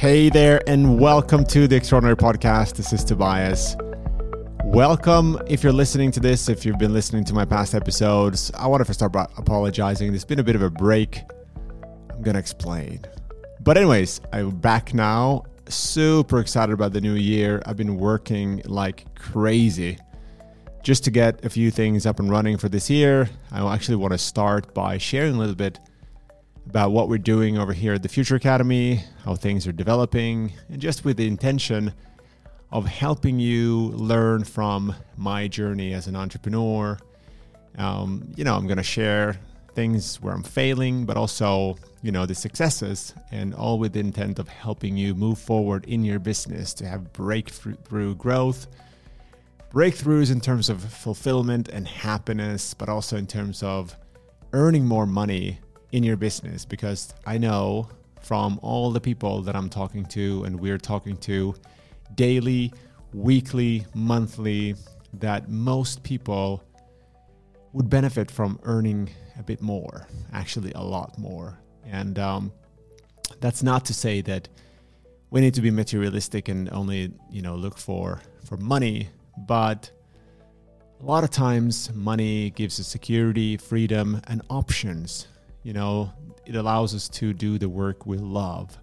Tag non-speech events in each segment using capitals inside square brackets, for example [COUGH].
Hey there, and welcome to the Extraordinary Podcast. This is Tobias. Welcome if you're listening to this, if you've been listening to my past episodes. I want to start by apologizing. There's been a bit of a break. I'm going to explain. But, anyways, I'm back now. Super excited about the new year. I've been working like crazy just to get a few things up and running for this year. I actually want to start by sharing a little bit about what we're doing over here at the Future Academy, how things are developing, and just with the intention of helping you learn from my journey as an entrepreneur. Um, you know, I'm going to share things where I'm failing, but also, you know, the successes, and all with the intent of helping you move forward in your business to have breakthrough growth, breakthroughs in terms of fulfillment and happiness, but also in terms of earning more money in your business because I know from all the people that I'm talking to and we're talking to daily, weekly, monthly that most people would benefit from earning a bit more, actually, a lot more. And um, that's not to say that we need to be materialistic and only you know look for for money, but a lot of times money gives us security, freedom, and options you know, it allows us to do the work we love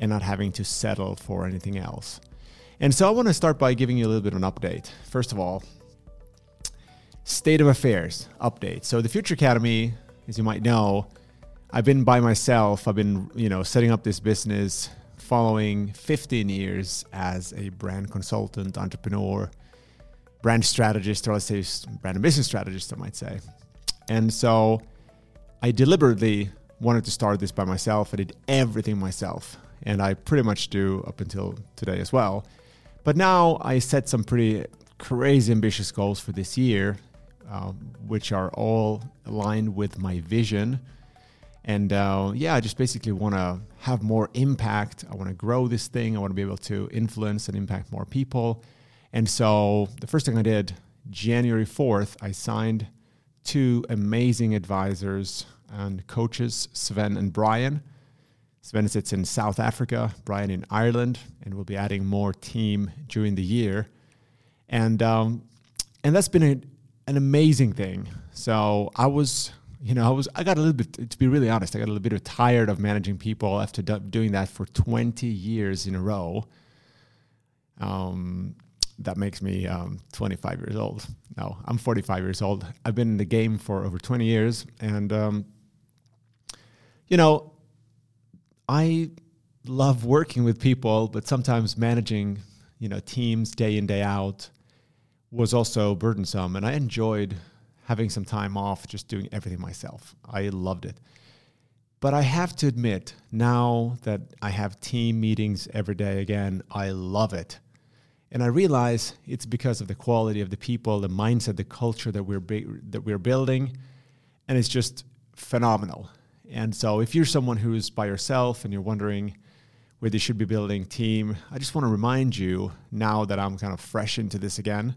and not having to settle for anything else. And so I want to start by giving you a little bit of an update. First of all, state of affairs update. So the Future Academy, as you might know, I've been by myself. I've been, you know, setting up this business following 15 years as a brand consultant, entrepreneur, brand strategist, or let's say brand and business strategist, I might say. And so I deliberately wanted to start this by myself. I did everything myself, and I pretty much do up until today as well. But now I set some pretty crazy ambitious goals for this year, uh, which are all aligned with my vision. And uh, yeah, I just basically want to have more impact. I want to grow this thing. I want to be able to influence and impact more people. And so the first thing I did, January 4th, I signed two amazing advisors and coaches, Sven and Brian. Sven sits in South Africa, Brian in Ireland, and we'll be adding more team during the year. And um, and that's been a, an amazing thing. So I was, you know, I was, I got a little bit, to be really honest, I got a little bit tired of managing people after do, doing that for 20 years in a row. Um, that makes me um, 25 years old. No, I'm 45 years old. I've been in the game for over 20 years, and um, you know, I love working with people, but sometimes managing, you know, teams day in day out was also burdensome, and I enjoyed having some time off, just doing everything myself. I loved it. But I have to admit, now that I have team meetings every day again, I love it and I realize it's because of the quality of the people, the mindset, the culture that we're that we're building, and it's just phenomenal. And so, if you're someone who's by yourself and you're wondering whether you should be building team, I just want to remind you now that I'm kind of fresh into this again,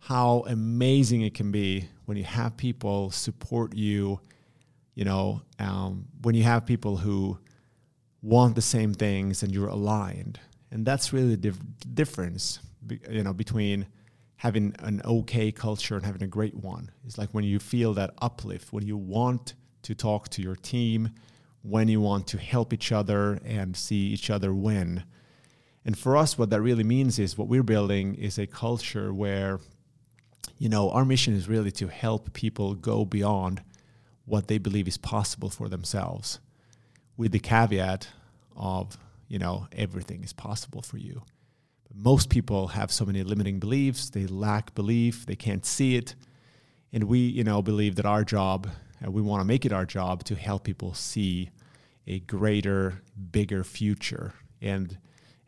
how amazing it can be when you have people support you. You know, um, when you have people who want the same things and you're aligned and that's really the dif- difference you know between having an okay culture and having a great one. It's like when you feel that uplift when you want to talk to your team when you want to help each other and see each other win. And for us what that really means is what we're building is a culture where you know our mission is really to help people go beyond what they believe is possible for themselves with the caveat of you know, everything is possible for you. But most people have so many limiting beliefs, they lack belief, they can't see it. And we, you know, believe that our job, and we want to make it our job to help people see a greater, bigger future. And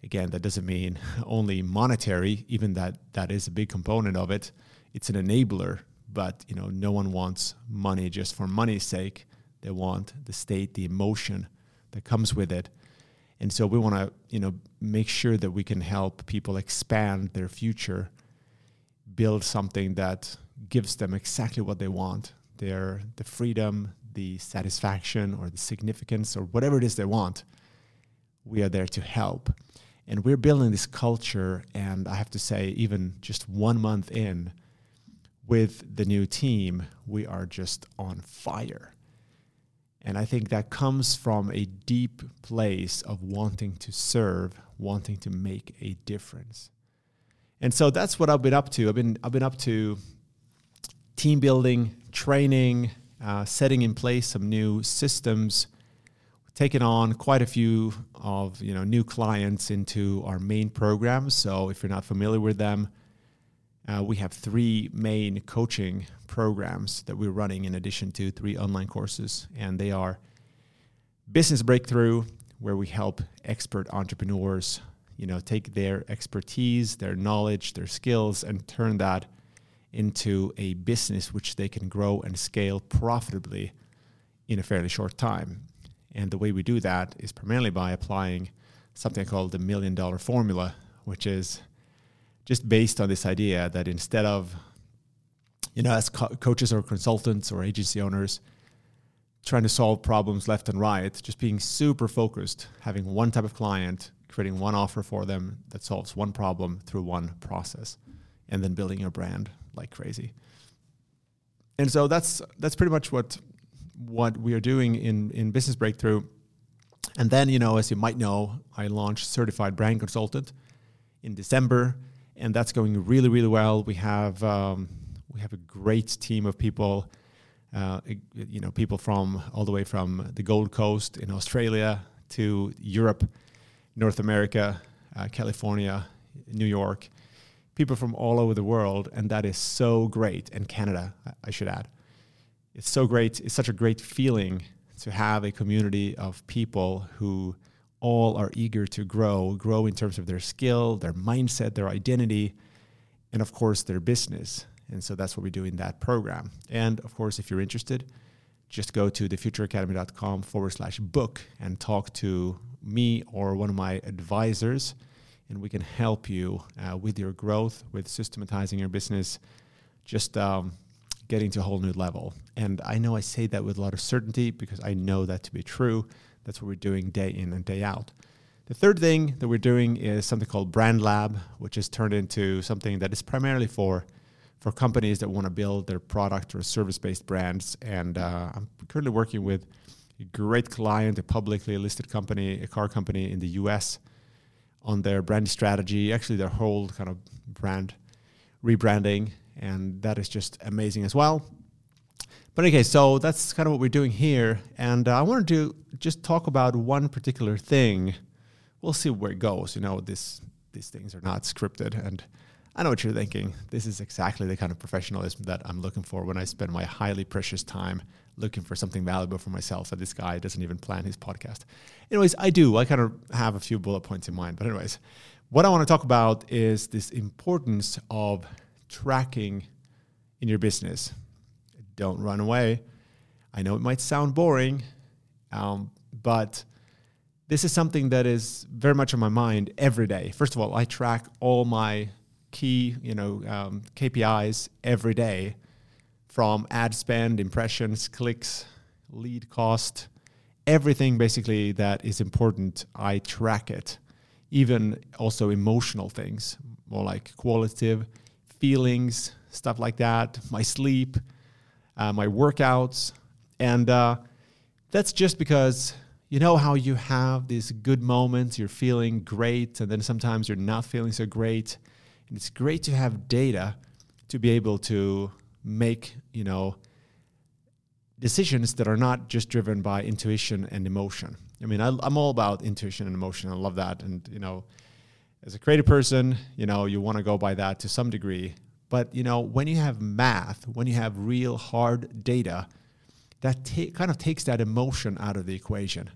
again, that doesn't mean [LAUGHS] only monetary, even that that is a big component of it. It's an enabler, but you know, no one wants money just for money's sake. They want the state, the emotion that comes with it and so we want to, you know, make sure that we can help people expand their future, build something that gives them exactly what they want, their the freedom, the satisfaction or the significance or whatever it is they want we are there to help. And we're building this culture. And I have to say, even just one month in with the new team, we are just on fire. And I think that comes from a deep place of wanting to serve, wanting to make a difference. And so that's what I've been up to. I've been I've been up to team building, training, uh, setting in place some new systems, taken on quite a few of you know new clients into our main programs. So if you're not familiar with them, uh, we have three main coaching programs that we're running in addition to three online courses, and they are business breakthrough, where we help expert entrepreneurs, you know, take their expertise, their knowledge, their skills, and turn that into a business which they can grow and scale profitably in a fairly short time. And the way we do that is primarily by applying something called the million dollar formula, which is just based on this idea that instead of, you know, as co- coaches or consultants or agency owners, trying to solve problems left and right, just being super focused, having one type of client, creating one offer for them that solves one problem through one process, and then building your brand like crazy. And so that's that's pretty much what what we are doing in in business breakthrough. And then, you know, as you might know, I launched certified brand consultant in December and that's going really really well. We have um, we have a great team of people. Uh, you know, people from all the way from the Gold Coast in Australia to Europe, North America, uh, California, New York, people from all over the world, and that is so great. And Canada, I should add, it's so great. It's such a great feeling to have a community of people who all are eager to grow, grow in terms of their skill, their mindset, their identity, and of course, their business. And so that's what we do in that program. And of course, if you're interested, just go to thefutureacademy.com forward slash book and talk to me or one of my advisors, and we can help you uh, with your growth, with systematizing your business, just um, getting to a whole new level. And I know I say that with a lot of certainty because I know that to be true. That's what we're doing day in and day out. The third thing that we're doing is something called Brand Lab, which has turned into something that is primarily for for companies that want to build their product or service-based brands. And uh, I'm currently working with a great client, a publicly listed company, a car company in the U.S. on their brand strategy, actually their whole kind of brand rebranding, and that is just amazing as well. But okay, so that's kind of what we're doing here. And uh, I wanted to just talk about one particular thing. We'll see where it goes. You know, this these things are not scripted. And I know what you're thinking. This is exactly the kind of professionalism that I'm looking for when I spend my highly precious time looking for something valuable for myself that this guy doesn't even plan his podcast. Anyways, I do. I kind of have a few bullet points in mind. But, anyways, what I want to talk about is this importance of tracking in your business don't run away. I know it might sound boring, um, but this is something that is very much on my mind every day. First of all, I track all my key, you know, um, KPIs every day, from ad spend, impressions, clicks, lead cost, everything basically that is important. I track it. Even also emotional things, more like qualitative feelings, stuff like that. My sleep uh, my workouts. And uh, that's just because you know how you have these good moments, you're feeling great, and then sometimes you're not feeling so great. And it's great to have data to be able to make, you know, decisions that are not just driven by intuition and emotion. I mean, I, am all about intuition and emotion. I love that. And, you know, as a creative person, you know, you want to go by that to some degree. But you know, when you have math, when you have real hard data, that ta- kind of takes that emotion out of the equation.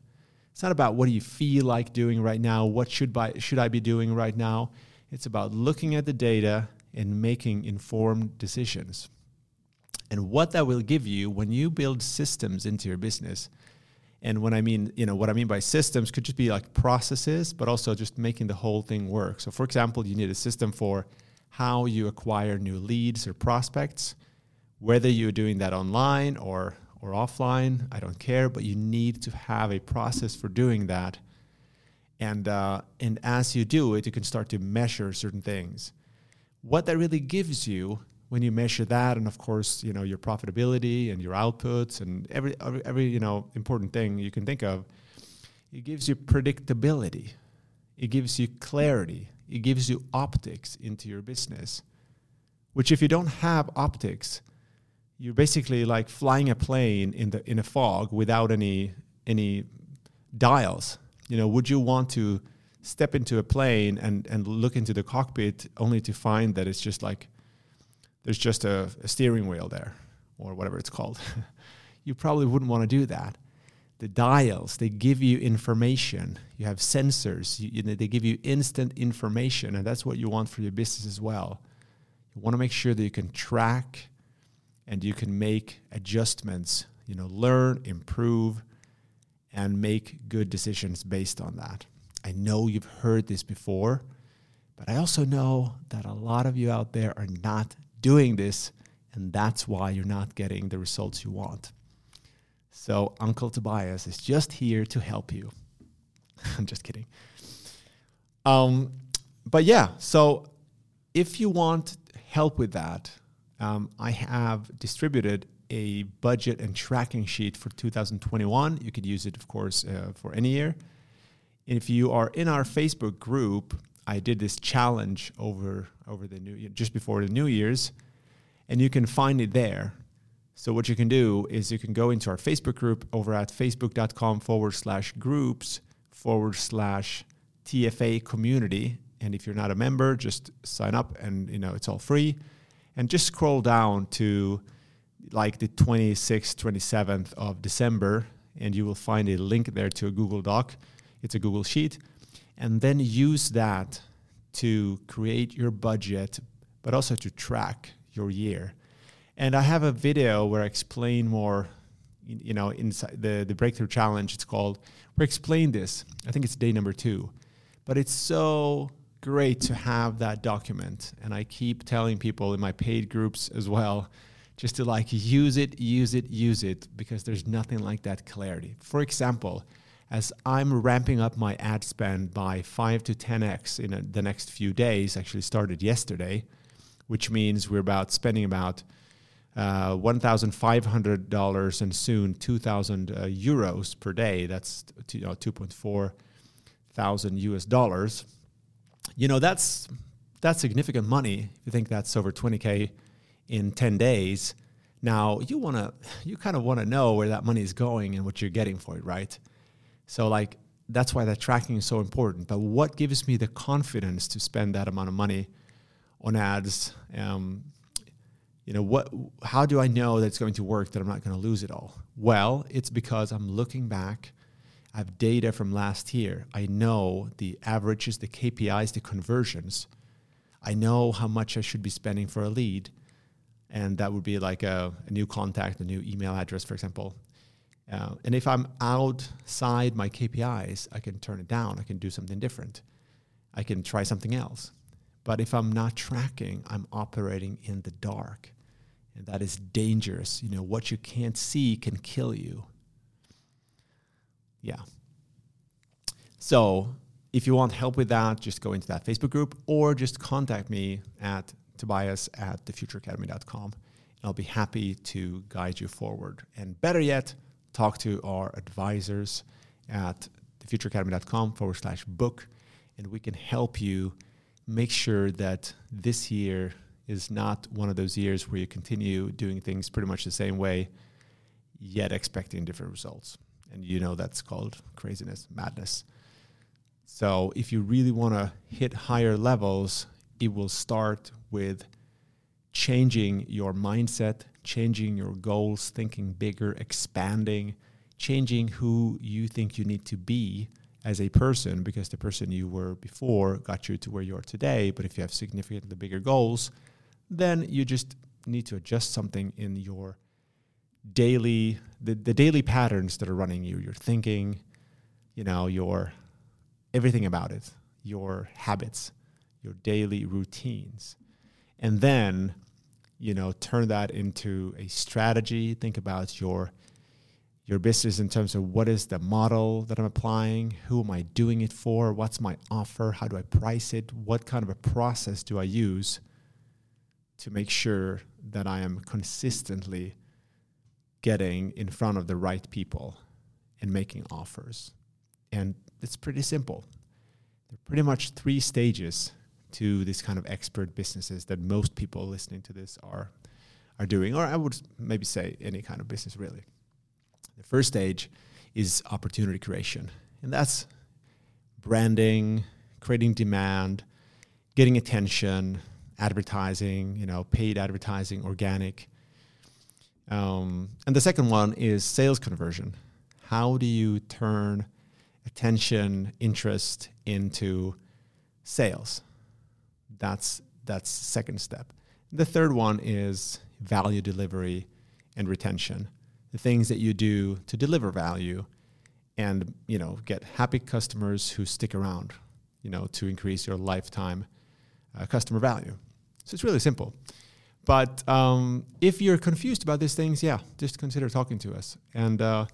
It's not about what do you feel like doing right now, what should I should I be doing right now. It's about looking at the data and making informed decisions. And what that will give you when you build systems into your business. And when I mean, you know, what I mean by systems could just be like processes, but also just making the whole thing work. So for example, you need a system for how you acquire new leads or prospects, whether you're doing that online or, or offline, I don't care, but you need to have a process for doing that. And, uh, and as you do it, you can start to measure certain things. What that really gives you when you measure that, and of course, you know, your profitability and your outputs and every, every, every you know, important thing you can think of, it gives you predictability. It gives you clarity. It gives you optics into your business. Which if you don't have optics, you're basically like flying a plane in the in a fog without any any dials. You know, would you want to step into a plane and and look into the cockpit only to find that it's just like there's just a, a steering wheel there or whatever it's called? [LAUGHS] you probably wouldn't want to do that. The dials they give you information. You have sensors. You, you know, they give you instant information, and that's what you want for your business as well. You want to make sure that you can track and you can make adjustments, you know, learn, improve, and make good decisions based on that. I know you've heard this before, but I also know that a lot of you out there are not doing this, and that's why you're not getting the results you want. So, Uncle Tobias is just here to help you. [LAUGHS] I'm just kidding. Um, but yeah, so if you want help with that, um, I have distributed a budget and tracking sheet for 2021. You could use it, of course, uh, for any year. If you are in our Facebook group, I did this challenge over over the new just before the New Year's, and you can find it there. So what you can do is you can go into our Facebook group over at facebook.com forward slash groups forward slash TFA community. And if you're not a member, just sign up and you know it's all free and just scroll down to like the 26th, 27th of December, and you will find a link there to a Google Doc. It's a Google Sheet. And then use that to create your budget, but also to track your year. And I have a video where I explain more, you know, inside the, the breakthrough challenge, it's called, where I explain this. I think it's day number two. But it's so great to have that document. And I keep telling people in my paid groups as well, just to like use it, use it, use it, because there's nothing like that clarity. For example, as I'm ramping up my ad spend by 5 to 10x in a, the next few days, actually started yesterday, which means we're about spending about uh, $1,500 and soon 2,000 uh, euros per day. That's you know, 2.4 thousand US dollars you know that's that's significant money. If you think that's over 20k in 10 days, now you want to you kind of want to know where that money is going and what you're getting for it, right? So like that's why that tracking is so important. But what gives me the confidence to spend that amount of money on ads? Um, you know what? How do I know that it's going to work? That I'm not going to lose it all? Well, it's because I'm looking back I have data from last year. I know the averages, the KPIs, the conversions. I know how much I should be spending for a lead. And that would be like a, a new contact, a new email address, for example. Uh, and if I'm outside my KPIs, I can turn it down. I can do something different. I can try something else. But if I'm not tracking, I'm operating in the dark. And that is dangerous. You know, what you can't see can kill you. Yeah. So if you want help with that, just go into that Facebook group or just contact me at tobias at thefutureacademy.com. I'll be happy to guide you forward. And better yet, talk to our advisors at thefutureacademy.com forward slash book. And we can help you make sure that this year is not one of those years where you continue doing things pretty much the same way, yet expecting different results and you know that's called craziness, madness. So if you really want to hit higher levels, it will start with changing your mindset, changing your goals, thinking bigger, expanding, changing who you think you need to be as a person because the person you were before got you to where you are today. But if you have significantly bigger goals, then you just need to adjust something in your daily the, the daily patterns that are running you your thinking you know your everything about it your habits your daily routines. And then you know turn that into a strategy. Think about your your business in terms of what is the model that I'm applying, who am I doing it for, what's my offer, how do I price it, what kind of a process do I use to make sure that I am consistently getting in front of the right people and making offers. And it's pretty simple. There are pretty much three stages to this kind of expert businesses that most people listening to this are are doing, or I would maybe say any kind of business really. The first stage is opportunity creation, and that's branding, creating demand, getting attention, advertising, you know, paid advertising, organic. Um, and the second one is sales conversion. How do you turn attention, interest into sales? That's that's second step. The third one is value delivery and retention. The things that you do to deliver value and, you know, get happy customers who stick around, you know, to increase your lifetime uh, customer value. So it's really simple. But um, if you're confused about these things, yeah, just consider talking to us. And uh,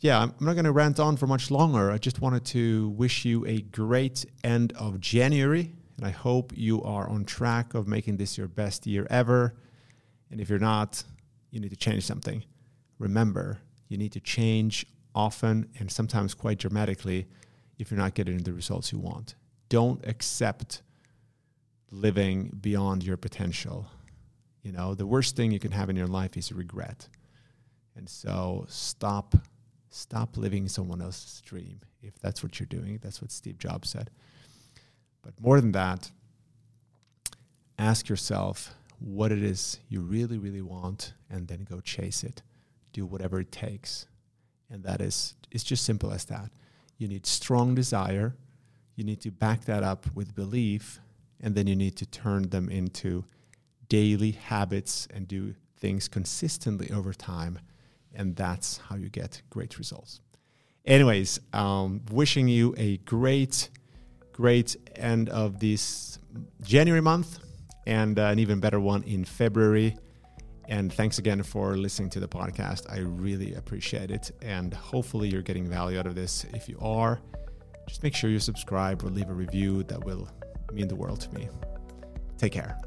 yeah, I'm not going to rant on for much longer. I just wanted to wish you a great end of January. And I hope you are on track of making this your best year ever. And if you're not, you need to change something. Remember, you need to change often and sometimes quite dramatically if you're not getting the results you want. Don't accept living beyond your potential. You know, the worst thing you can have in your life is regret. And so stop stop living someone else's dream if that's what you're doing. That's what Steve Jobs said. But more than that, ask yourself what it is you really, really want and then go chase it. Do whatever it takes. And that is it's just simple as that. You need strong desire. You need to back that up with belief and then you need to turn them into daily habits and do things consistently over time. And that's how you get great results. Anyways, um, wishing you a great, great end of this January month and uh, an even better one in February. And thanks again for listening to the podcast. I really appreciate it. And hopefully, you're getting value out of this. If you are, just make sure you subscribe or leave a review. That will mean the world to me. Take care.